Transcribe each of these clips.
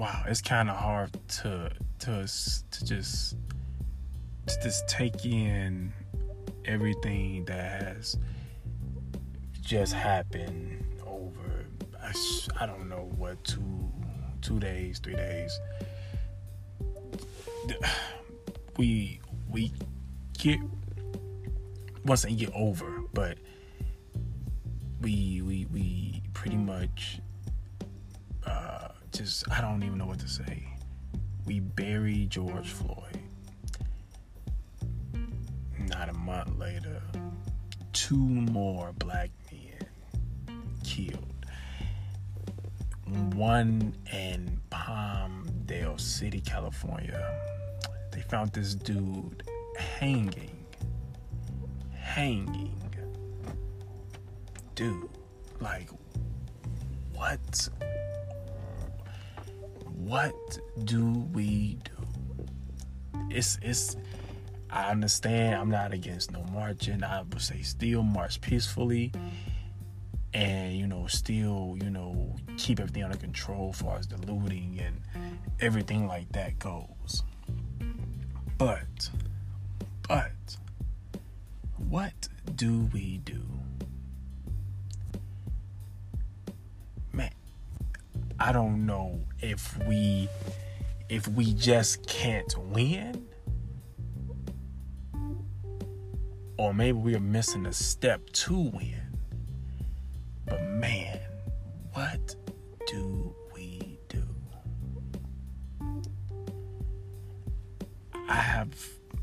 wow, it's kind of hard to to to just to just take in everything that has just happened over I, I don't know what two two days three days. We we get once they get over but we we we pretty much just I don't even know what to say we bury George Floyd not a month later two more black men killed. One in Palmdale City, California. They found this dude hanging. Hanging. Dude, like, What do we do? It's, it's, I understand I'm not against no marching. I would say still march peacefully and you know still you know keep everything under control as far as the looting and everything like that goes but but what do we do i don't know if we if we just can't win or maybe we're missing a step to win but man, what do we do? I have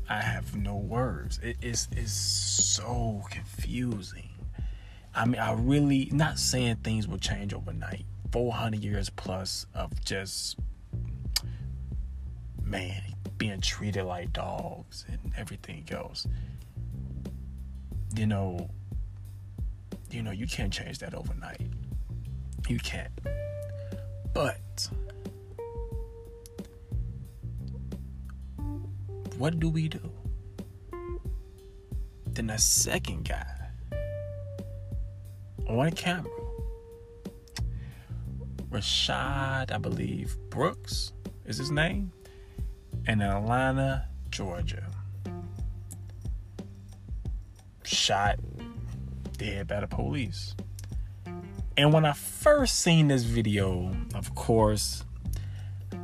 I have no words. It is is so confusing. I mean, I really not saying things will change overnight. 400 years plus of just man being treated like dogs and everything else. You know, you know, you can't change that overnight. You can't. But what do we do? Then the second guy on a camera, Rayshard, I believe, Brooks is his name, in Atlanta, Georgia. Shot dead by the police. And when I first seen this video, of course,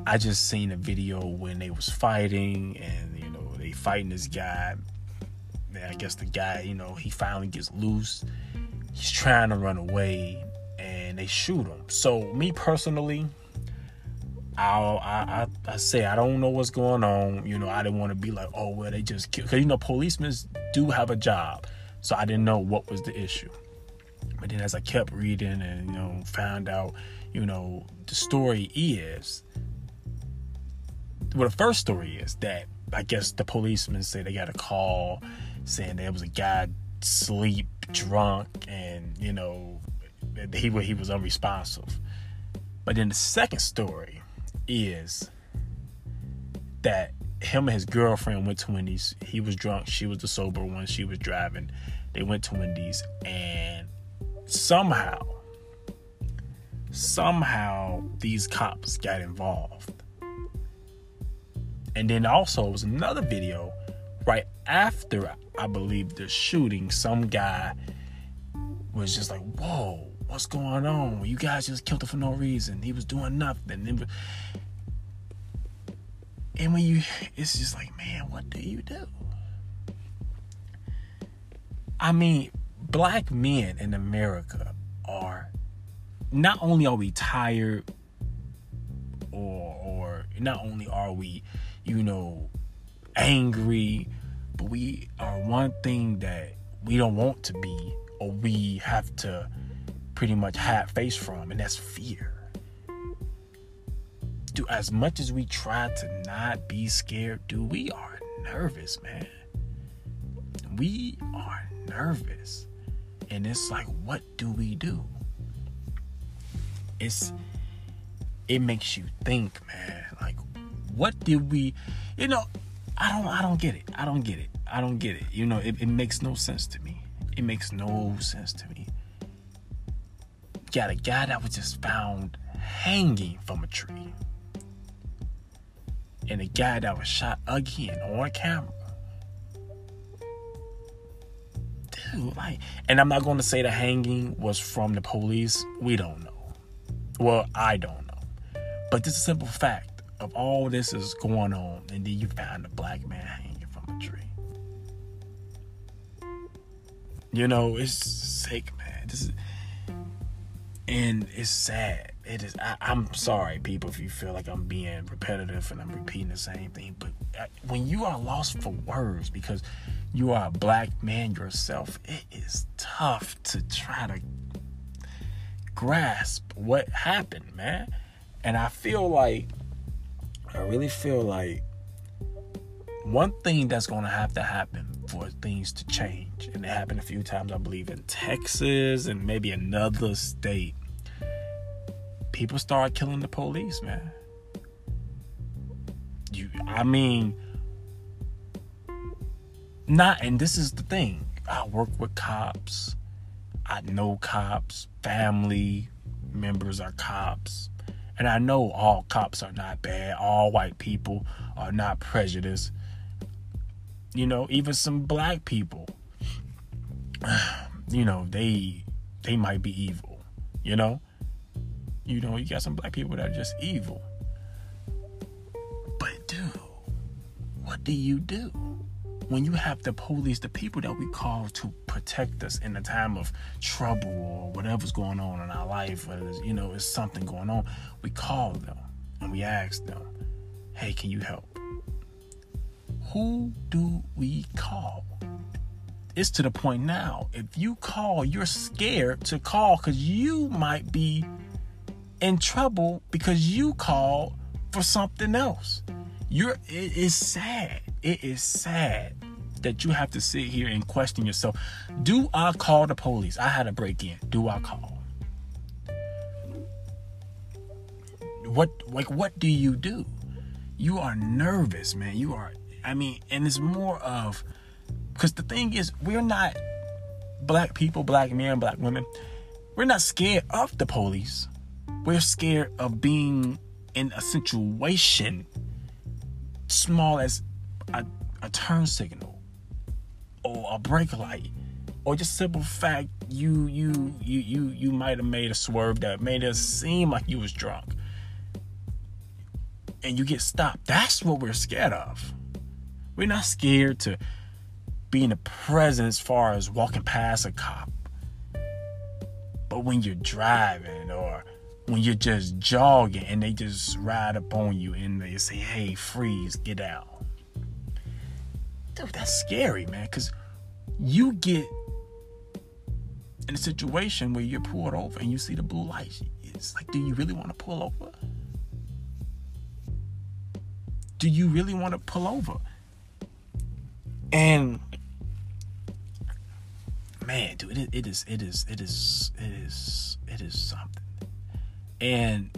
I just seen a video when they was fighting and you know they fighting this guy. And I guess the guy, you know, he finally gets loose. He's trying to run away and they shoot him. So me personally, I'll, I, I I say I don't know what's going on. You know, I didn't want to be like, oh well, they just kill. Cause you know, policemen do have a job. So I didn't know what was the issue. But then as I kept reading and, you know, found out, you know, the story is well, the first story is that I guess the policemen say they got a call saying there was a guy sleep drunk and you know he he was unresponsive. But then the second story is that him and his girlfriend went to Wendy's. He was drunk. She was the sober one. She was driving. They went to Wendy's and somehow, somehow these cops got involved. And then also it was another video right after I believe the shooting. Some guy was just like, "Whoa, what's going on? You guys just killed him for no reason. He was doing nothing." And when you, it's just like, man, what do you do? I mean, black men in America are not only are we tired or or not only are we, you know, angry, but we are one thing that we don't want to be or we have to pretty much have face from and that's fear. Do as much as we try to not be scared, do we are nervous, man. We are nervous. And it's like, what do we do? It's it makes you think, man. Like, what did we you know, I don't I don't get it. I don't get it. I don't get it. You know, it, it makes no sense to me. It makes no sense to me. Got a guy that was just found hanging from a tree. and a guy that was shot again on camera. Dude, like, and I'm not going to say the hanging was from the police. We don't know. Well, I don't know. But this simple fact of all this is going on, and then you find a black man hanging from a tree. You know, it's sick, man. This is, and it's sad. It is I, am sorry people if you feel like i'm being repetitive and i'm repeating the same thing but uh, when you are lost for words because you are a black man yourself it is tough to try to grasp what happened man. And i feel like i really feel like one thing that's going to have to happen for things to change and it happened a few times i believe in texas and maybe another state people start killing the police, man. You, I mean, not, and this is the thing. I work with cops. I know cops. Family members are cops. And I know all cops are not bad. All white people are not prejudiced. You know, even some black people, you know, they they might be evil, you know? You know, you got some black people that are just evil. But dude, what do you do? When you have the police, the people that we call to protect us in a time of trouble or whatever's going on in our life, whether you know, it's something going on, we call them and we ask them, hey, can you help? Who do we call? It's to the point now, if you call, you're scared to call because you might be in trouble because you called for something else. You're it is sad. It is sad that you have to sit here and question yourself. Do I call the police? I had a break in. Do I call? What like what do you do? You are nervous, man. You are I mean, and it's more of because the thing is, we're not black people, black men, black women. We're not scared of the police. We're scared of being in a situation small as a, a turn signal or a brake light or just simple fact you you you you you might have made a swerve that made us seem like you was drunk. And you get stopped. That's what we're scared of. We're not scared to be in the present as far as walking past a cop. But when you're driving or when you're just jogging and they just ride up on you and they say, hey, freeze, get out. Dude, that's scary, man, because you get in a situation where you're pulled over and you see the blue lights. It's like, do you really want to pull over? Do you really want to pull over? And man, dude, it, it is, it is, it is, it is, it is something. And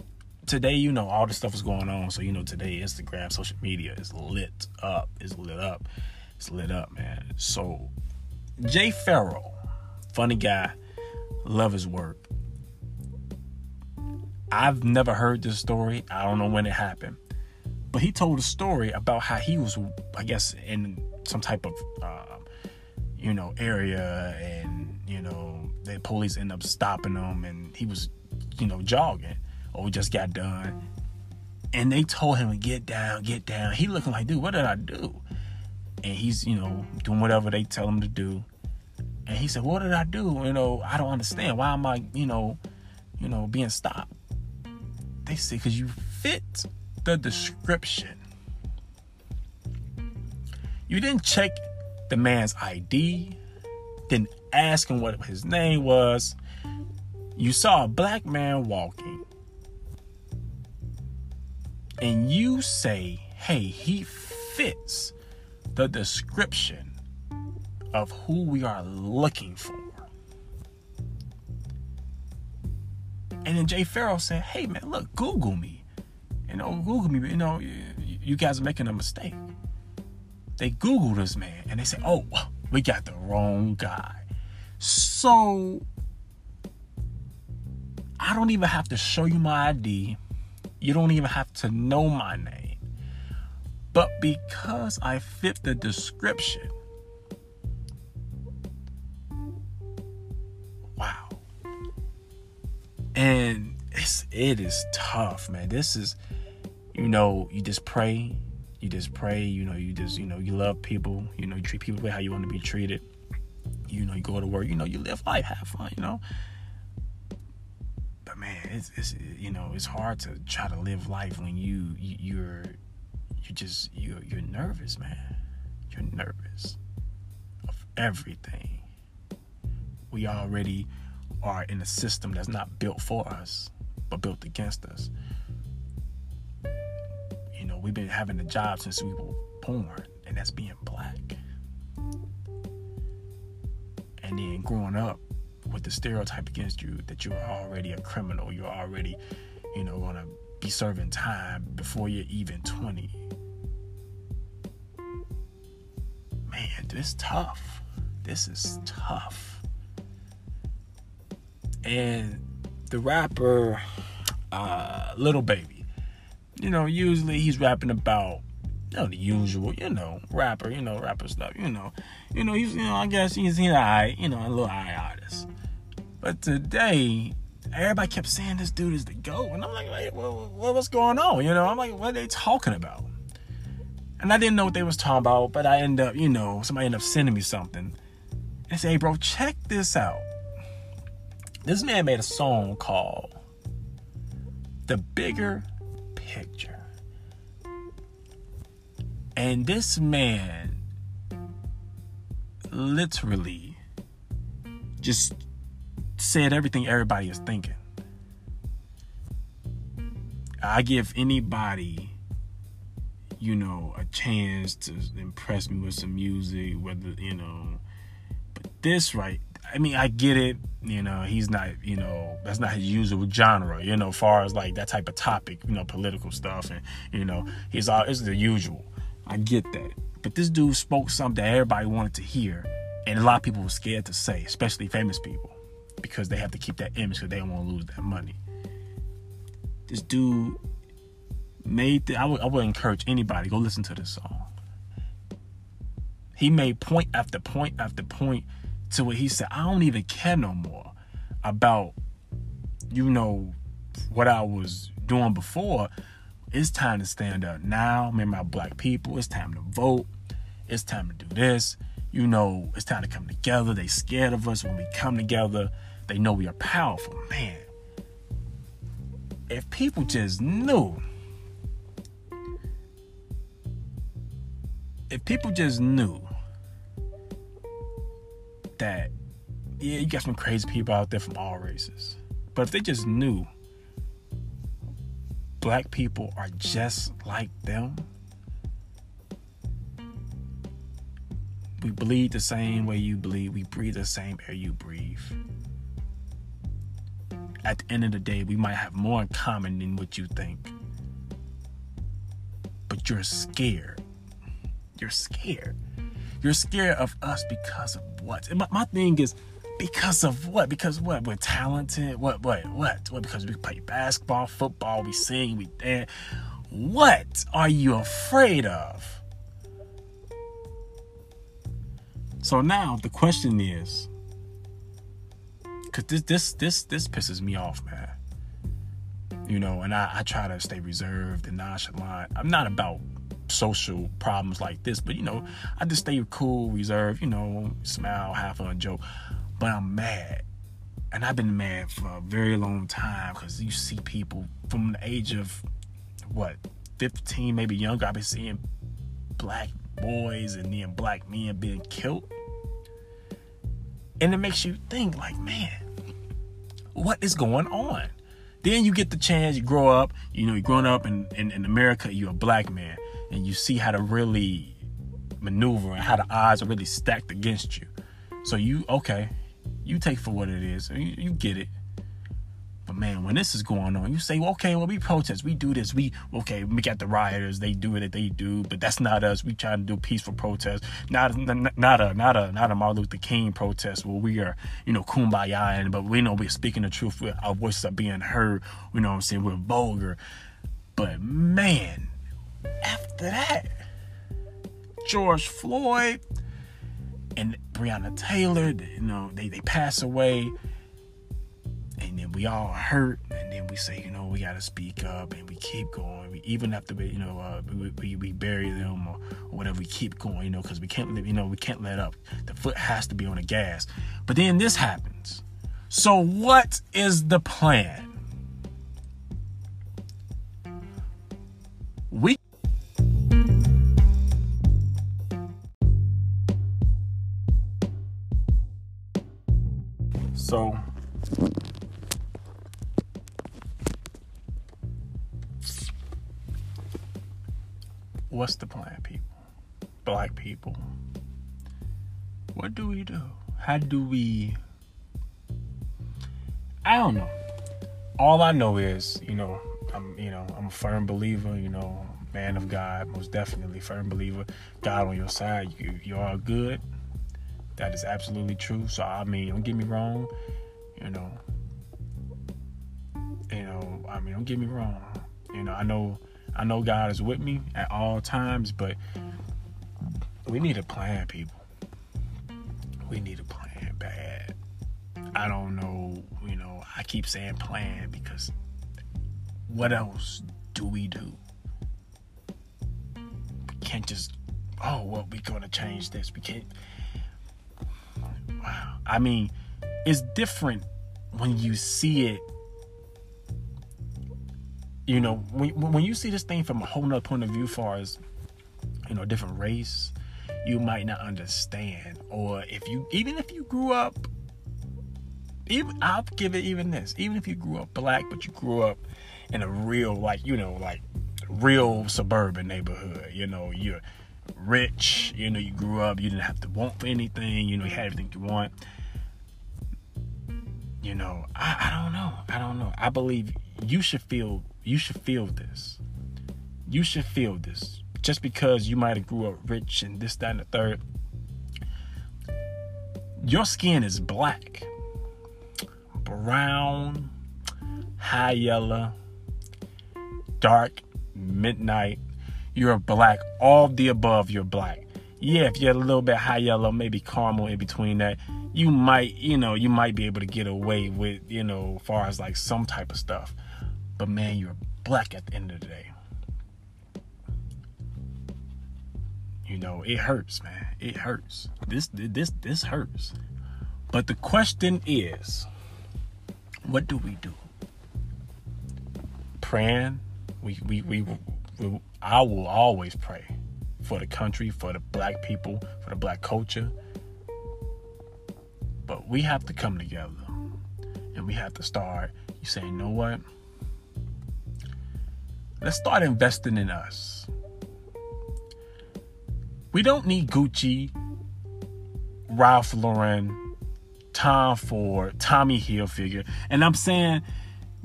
today, you know, all this stuff is going on. So, you know, today, Instagram, social media is lit up. Is lit up. It's lit up, man. So, Jay Pharoah, funny guy, love his work. I've never heard this story. I don't know when it happened. But he told a story about how he was, I guess, in some type of, uh, you know, area and, you know, the police end up stopping him and he was you know, jogging or just got done. And they told him to get down, get down. He looking like, dude, what did I do? And he's, you know, doing whatever they tell him to do. And he said, What did I do? You know, I don't understand. Why am I, you know, you know, being stopped? They say, because you fit the description. You didn't check the man's ID, didn't ask him what his name was, you saw a black man walking and you say, hey, he fits the description of who we are looking for. And then Jay Pharoah said, hey, man, look, Google me. You know, Google me. You know, you guys are making a mistake. They Googled this man and they said, oh, we got the wrong guy. So I don't even have to show you my ID. You don't even have to know my name. But because I fit the description, wow. And it's it is tough, man. This is you know, you just pray, you just pray, you know, you just, you know, you love people, you know, you treat people the way how you want to be treated. You know, you go to work, you know, you live life, have fun, you know. It's, it's you know, it's hard to try to live life when you, you you're you just you're you're nervous, man. You're nervous of everything. We already are in a system that's not built for us, but built against us. You know, we've been having a job since we were born, and that's being black. And then growing up with the stereotype against you that you're already a criminal, you're already, you know, gonna be serving time before you're even 20. Man, this is tough. This is tough. And the rapper, uh, Lil Baby, you know, usually he's rapping about you know, the usual, you know, rapper, you know, rapper stuff, you know. You know, he's, you know, I guess he's, he's eye, you know, a little eye artist. But today, everybody kept saying this dude is the GOAT. And I'm like, wait, what, what's going on? You know, I'm like, what are they talking about? And I didn't know what they was talking about, but I end up, you know, somebody ended up sending me something. And say, hey, bro, check this out. This man made a song called The Bigger Picture. And this man literally just said everything everybody is thinking. I give anybody, you know, a chance to impress me with some music, whether, you know, but this right, I mean, I get it, you know, he's not, you know, that's not his usual genre, you know, far as like that type of topic, you know, political stuff and, you know, he's all, it's the usual. I get that. But this dude spoke something that everybody wanted to hear, and a lot of people were scared to say, especially famous people, because they have to keep that image because they don't want to lose that money. This dude made. The, I would I would encourage anybody go listen to this song. He made point after point after point to where he said, "I don't even care no more about, you know, what I was doing before." It's time to stand up now. Remember my black people. It's time to vote. It's time to do this. You know, it's time to come together. They scared of us when we come together. They know we are powerful. Man, if people just knew, if people just knew that, yeah, you got some crazy people out there from all races, but if they just knew black people are just like them. We bleed the same way you bleed. We breathe the same air you breathe. At the end of the day, we might have more in common than what you think. But you're scared. You're scared. You're scared of us because of what? And my, my thing is, because of what? Because what? We're talented. What? What? What? What? Because we play basketball, football, we sing, we dance. What are you afraid of? So now the question is, because this this this this pisses me off, man. You know, and I, I try to stay reserved and nonchalant. I'm not about social problems like this, but you know, I just stay cool, reserved, you know, smile, have fun, joke but I'm mad. And I've been mad for a very long time because you see people from the age of what, 15, maybe younger. I've been seeing black boys and then black men being killed. And it makes you think, like, man, what is going on? Then you get the chance, you grow up, you know, you're growing up in, in, in America, you're a black man, and you see how to really maneuver and how the odds are really stacked against you. So you, okay, you take for what it is. You, you get it. But man, when this is going on, you say, okay, well, we protest, we do this, we okay, we got the rioters, they do it, they do, but that's not us. We try to do peaceful protest, not not, not a not a not a Martin Luther King protest where we are, you know, kumbaya, and but we know we're speaking the truth, our voices are being heard. You know what I'm saying? We're vulgar, but man, after that, George Floyd and Breonna Taylor, you know, they, they pass away and then we all hurt and then we say you know we got to speak up and we keep going. We, even after we you know uh, we, we, we, bury them or, or, whatever we keep going you know because we can't you know we can't let up. The foot has to be on the gas. But then this happens. So what is the plan? We so what's the plan, people? Black people. What do we do? How do we. I don't know. All I know is, you know, I'm, you know, I'm a firm believer, you know, man of God, most definitely firm believer. God on your side, you you are good. That is absolutely true. So I mean, don't get me wrong, you know. You know, I mean, don't get me wrong. You know, I know I know God is with me at all times, but we need a plan, people. We need a plan bad. I don't know, you know, I keep saying plan because what else do we do? We can't just, oh, well, we're going to change this. We can't. Wow. I mean, it's different when you see it you know, when when you see this thing from a whole nother point of view, far as you know, different race, you might not understand. Or if you, even if you grew up, even I'll give it even this, even if you grew up black, but you grew up in a real, like you know, like real suburban neighborhood. You know, you're rich. You know, you grew up, you didn't have to want for anything. You know, you had everything you want. You know, I, I don't know. I don't know. I believe you should feel you should feel this. You should feel this. Just because you might have grew up rich and this, that, and the third. Your skin is black, brown, high yellow, dark, midnight. You're black. All the above, you're black. Yeah, if you're a little bit high yellow, maybe caramel in between that, you might, you know, you might be able to get away with, you know, far as like some type of stuff. But man, you're black at the end of the day. You know, it hurts, man. It hurts. This this this hurts. But the question is, what do we do? Praying, we we we, we I will always pray for the country, for the black people, for the black culture. But we have to come together and we have to start you say, you know what? Let's start investing in us. We don't need Gucci, Ralph Lauren, Tom Ford, Tommy Hilfiger. And I'm saying,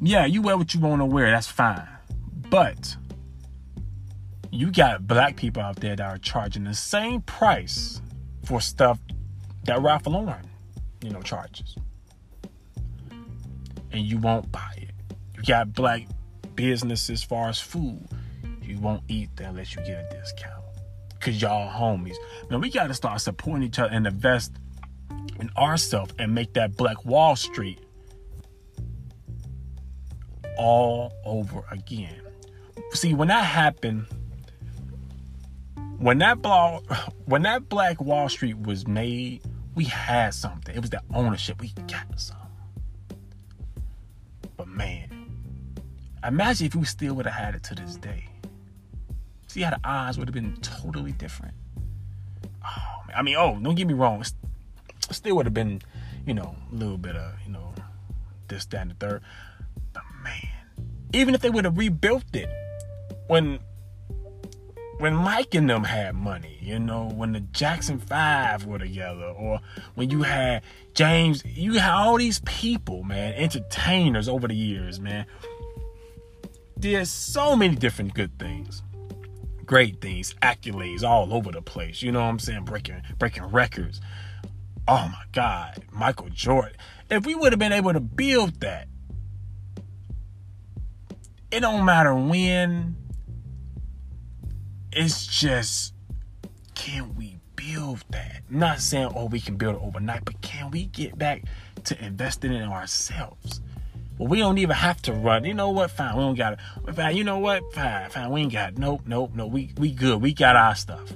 yeah, you wear what you want to wear, that's fine. But you got black people out there that are charging the same price for stuff that Ralph Lauren, you know, charges. And you won't buy it. You got black business as far as food, you won't eat that unless you get a discount. Cause y'all homies. Man, we gotta start supporting each other and invest in ourselves and make that Black Wall Street all over again. See, when that happened, when that block, when that Black Wall Street was made, we had something. It was that ownership. We got something. Imagine if we still would have had it to this day. See how the odds would have been totally different. Oh, man. I mean, oh, don't get me wrong. Still would have been, you know, a little bit of, you know, this, that, and the third. But man, even if they would have rebuilt it when when Mike and them had money, you know, when the Jackson Five were together, or when you had James, you had all these people, man, entertainers over the years, man, did so many different good things great things accolades all over the place you know what i'm saying breaking breaking records oh my god michael jordan if we would have been able to build that it don't matter when it's just can we build that? not saying, oh, we can build it overnight, but can we get back to investing in ourselves? Well, we don't even have to run. You know what? Fine, we don't got it. Fine, you know what? Fine, fine. We ain't got it. Nope, nope, no. We we good. We got our stuff.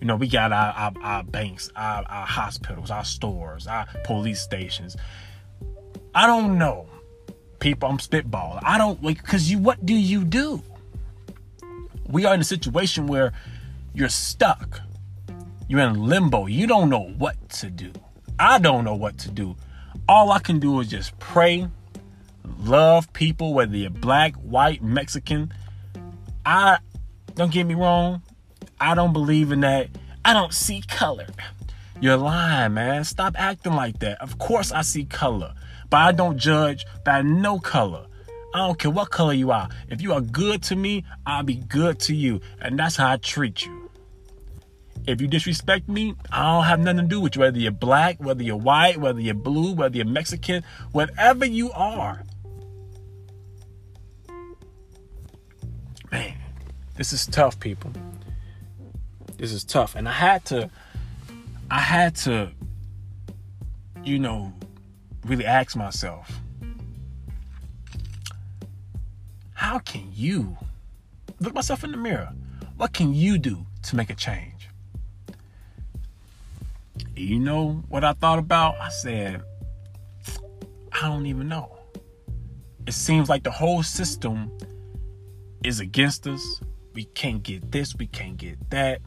You know, we got our our, our banks, our, our hospitals, our stores, our police stations. I don't know, people. I'm spitballing. I don't like because you. What do you do? We are in a situation where you're stuck. You're in limbo. You don't know what to do. I don't know what to do. All I can do is just pray, love people, whether you're black, white, Mexican. I don't get me wrong. I don't believe in that. I don't see color. You're lying, man. Stop acting like that. Of course I see color, but I don't judge by no color. I don't care what color you are. If you are good to me, I'll be good to you. And that's how I treat you. If you disrespect me, I don't have nothing to do with you. Whether you're black, whether you're white, whether you're blue, whether you're Mexican, whatever you are. Man, this is tough, people. This is tough. And I had to, I had to, you know, really ask myself, how can you look myself in the mirror? What can you do to make a change? You know what I thought about? I said, I don't even know. It seems like the whole system is against us. We can't get this, we can't get that.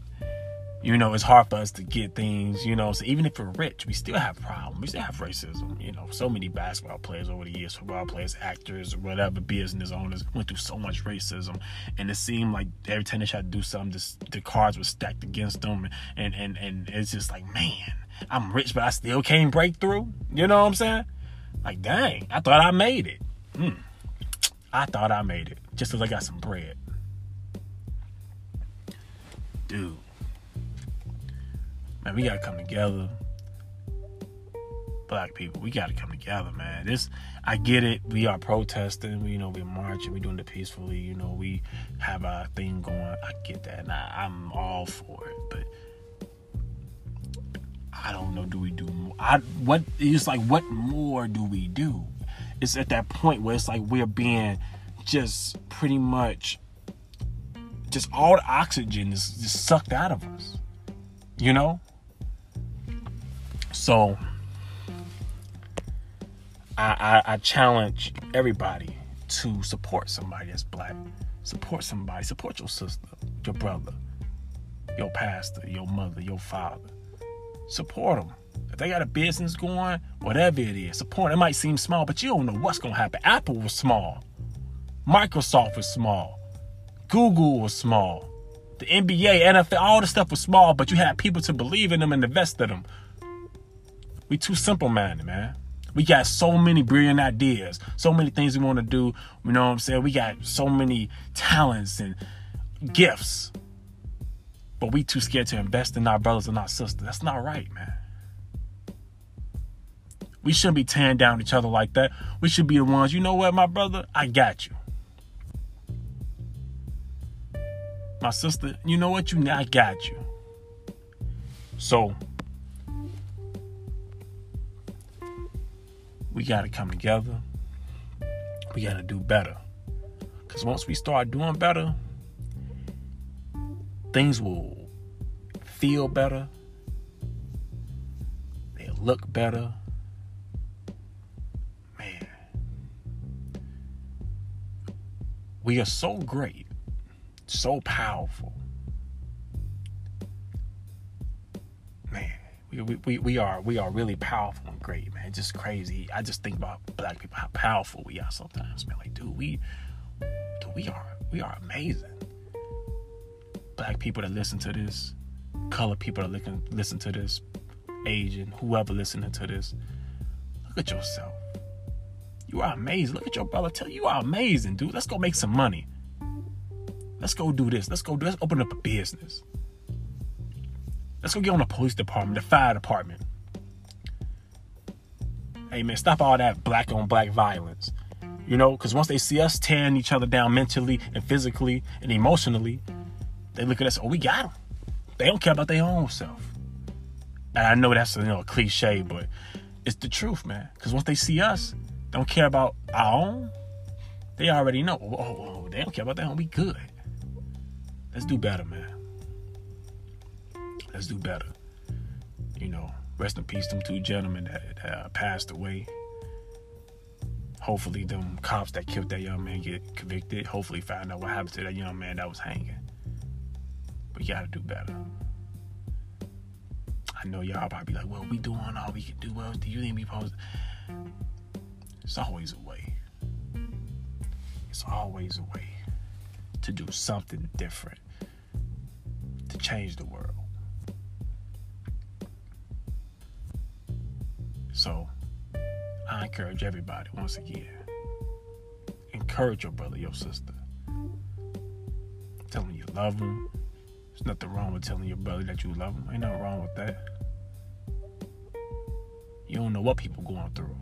You know, it's hard for us to get things, you know. So even if we're rich, we still have problems. We still have racism. You know, so many basketball players over the years, football players, actors, whatever business owners went through so much racism. And it seemed like every time they tried to do something, just, the cards were stacked against them. And, and, and it's just like, man, I'm rich, but I still can't break through. You know what I'm saying? Like, dang, I thought I made it. Hmm. I thought I made it just because I got some bread. Dude. Man, we gotta come together. Black people, we gotta come together, man. This I get it. We are protesting, we you know, we're marching, we're doing it peacefully, you know, we have our thing going. I get that. And I, I'm all for it. But I don't know. Do we do more? I what? It's like what more do we do? It's at that point where it's like we're being just pretty much just all the oxygen is just sucked out of us. You know. So I, I, I challenge everybody to support somebody that's black. Support somebody. Support your sister, your brother, your pastor, your mother, your father support them. If they got a business going, whatever it is, support. It might seem small, but you don't know what's gonna happen. Apple was small, Microsoft was small, Google was small, the NBA, NFL, all the stuff was small, but you had people to believe in them and invest in them. We too simple minded, man. We got so many brilliant ideas, so many things we want to do. You know what I'm saying? We got so many talents and gifts but we too scared to invest in our brothers and our sisters. That's not right, man. We shouldn't be tearing down each other like that. We should be the ones, you know what, my brother? I got you. My sister, you know what? You I got you. So we gotta come together. We gotta do better. Cause once we start doing better, things will feel better, they'll look better. We are so great, so powerful. Man, we, we, we are we are really powerful and great, man. Just crazy. I just think about black people, how powerful we are sometimes, man. Like, dude, we dude, we are we are amazing black people that listen to this, color people that listen, listen to this, Asian, whoever listening to this, look at yourself. You are amazing. Look at your brother. Tell you, you are amazing, dude. Let's go make some money. Let's go do this. Let's go do. Let's open up a business. Let's go get on the police department, the fire department. Hey man, stop all that black on black violence. You know, because once they see us tearing each other down mentally and physically and emotionally, they look at us, oh, we got them. They don't care about their own self. And I know that's you know a cliche, but it's the truth, man. Because once they see us, don't care about our own. They already know. Oh, oh, oh, they don't care about their own. We good. Let's do better, man. Let's do better. You know, rest in peace, them two gentlemen that, that uh, passed away. Hopefully, them cops that killed that young man get convicted. Hopefully, find out what happened to that young man that was hanging. We gotta do better. I know y'all probably be like, well, we doing all we can do. Well, do you think we supposed It's always a way. It's always a way to do something different to change the world. So, I encourage everybody once again. Encourage your brother, your sister. Tell them you love them. There's nothing wrong with telling your brother that you love him. Ain't nothing wrong with that. You don't know what people going through.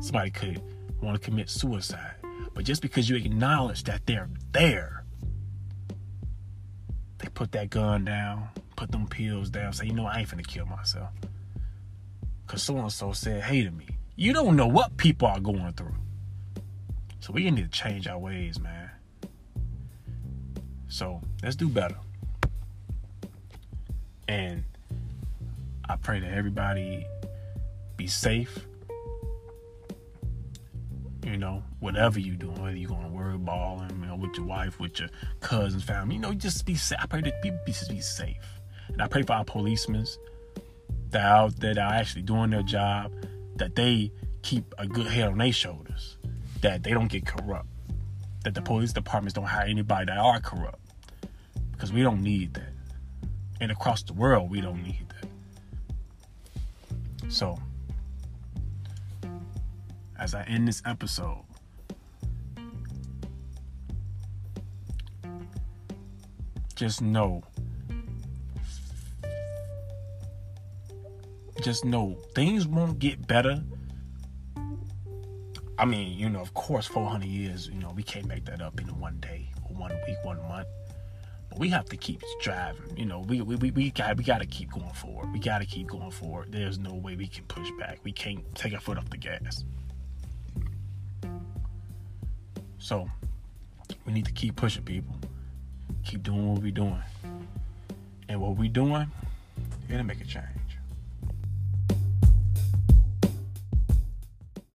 Somebody could want to commit suicide. But just because you acknowledge that they're there, they put that gun down, put them pills down, say, you know, I ain't finna kill myself. Cause so and so said hey to me. You don't know what people are going through. So we need to change our ways, man. So let's do better. And I pray that everybody be safe. You know, whatever you're doing, whether you're going to worry balling, you know, with your wife, with your cousins, family, you know, just be safe. I pray that people be, be safe. And I pray for our policemen that are out there that are actually doing their job, that they keep a good head on their shoulders, that they don't get corrupt, that the police departments don't hire anybody that are corrupt. Because we don't need that. And across the world, we don't need that. So, as I end this episode, just know just know things won't get better. I mean, you know, of course, 400 years, you know, we can't make that up in one day or one week, one month But we have to keep striving. You know, we we we, we got we got to keep going forward. We got to keep going forward. There's no way we can push back. We can't take our foot off the gas. So, we need to keep pushing people. Keep doing what we're doing. And what we're doing, it'll make a change.